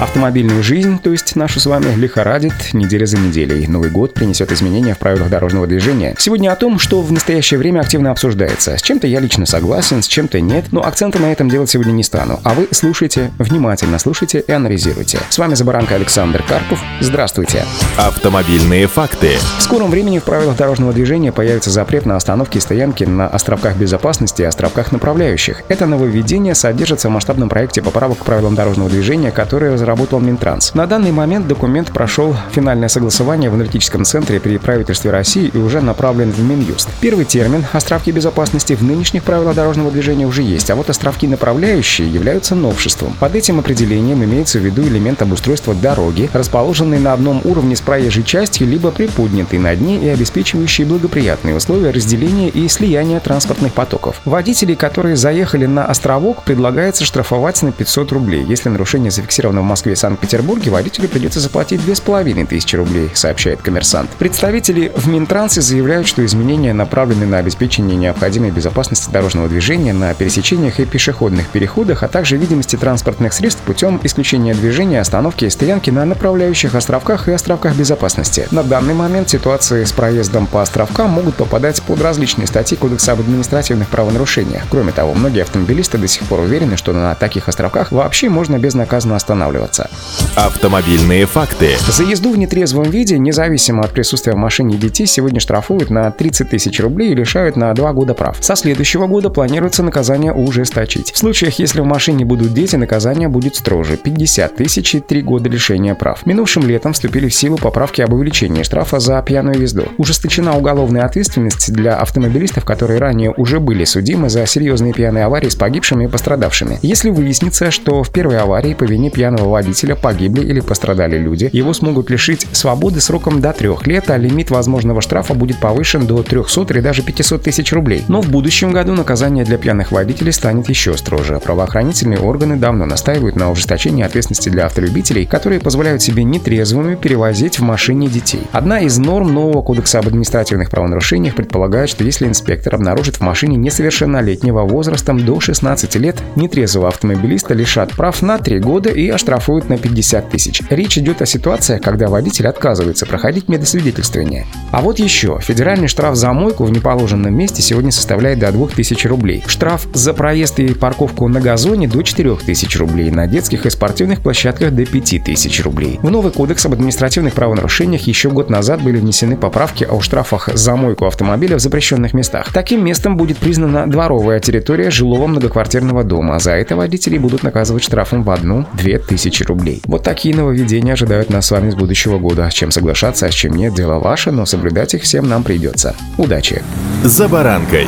Автомобильную жизнь, то есть нашу с вами, лихорадит неделя за неделей. Новый год принесет изменения в правилах дорожного движения. Сегодня о том, что в настоящее время активно обсуждается. С чем-то я лично согласен, с чем-то нет, но акцента на этом делать сегодня не стану. А вы слушайте, внимательно слушайте и анализируйте. С вами Забаранка Александр Карпов. Здравствуйте. Автомобильные факты. В скором времени в правилах дорожного движения появится запрет на остановки и стоянки на островках безопасности и островках направляющих. Это нововведение содержится в масштабном проекте поправок к правилам дорожного движения, который разработан разработал Минтранс. На данный момент документ прошел финальное согласование в аналитическом центре при правительстве России и уже направлен в Минюст. Первый термин «островки безопасности» в нынешних правилах дорожного движения уже есть, а вот островки направляющие являются новшеством. Под этим определением имеется в виду элемент обустройства дороги, расположенный на одном уровне с проезжей частью, либо приподнятый над ней и обеспечивающий благоприятные условия разделения и слияния транспортных потоков. Водителей, которые заехали на островок, предлагается штрафовать на 500 рублей, если нарушение зафиксировано в Москве и Санкт-Петербурге водителю придется заплатить 2500 рублей, сообщает коммерсант. Представители в Минтрансе заявляют, что изменения направлены на обеспечение необходимой безопасности дорожного движения на пересечениях и пешеходных переходах, а также видимости транспортных средств путем исключения движения, остановки и стоянки на направляющих островках и островках безопасности. На данный момент ситуации с проездом по островкам могут попадать под различные статьи Кодекса об административных правонарушениях. Кроме того, многие автомобилисты до сих пор уверены, что на таких островках вообще можно безнаказанно останавливаться останавливаться. Автомобильные факты. За езду в нетрезвом виде, независимо от присутствия в машине детей, сегодня штрафуют на 30 тысяч рублей и лишают на 2 года прав. Со следующего года планируется наказание ужесточить. В случаях, если в машине будут дети, наказание будет строже – 50 тысяч и 3 года лишения прав. Минувшим летом вступили в силу поправки об увеличении штрафа за пьяную езду. Ужесточена уголовная ответственность для автомобилистов, которые ранее уже были судимы за серьезные пьяные аварии с погибшими и пострадавшими. Если выяснится, что в первой аварии по вине пьяного водителя погибли или пострадали люди, его смогут лишить свободы сроком до трех лет, а лимит возможного штрафа будет повышен до 300 или даже 500 тысяч рублей. Но в будущем году наказание для пьяных водителей станет еще строже. Правоохранительные органы давно настаивают на ужесточении ответственности для автолюбителей, которые позволяют себе нетрезвыми перевозить в машине детей. Одна из норм нового кодекса об административных правонарушениях предполагает, что если инспектор обнаружит в машине несовершеннолетнего возрастом до 16 лет, нетрезвого автомобилиста лишат прав на 3 года и оштрафуют штрафуют на 50 тысяч. Речь идет о ситуациях, когда водитель отказывается проходить медосвидетельствование. А вот еще. Федеральный штраф за мойку в неположенном месте сегодня составляет до 2000 рублей. Штраф за проезд и парковку на газоне до 4000 рублей. На детских и спортивных площадках до 5000 рублей. В новый кодекс об административных правонарушениях еще год назад были внесены поправки о штрафах за мойку автомобиля в запрещенных местах. Таким местом будет признана дворовая территория жилого многоквартирного дома. За это водители будут наказывать штрафом в одну-две тысячи тысячи рублей. Вот такие нововведения ожидают нас с вами с будущего года. Чем соглашаться, а с чем нет, дело ваше, но соблюдать их всем нам придется. Удачи! За баранкой.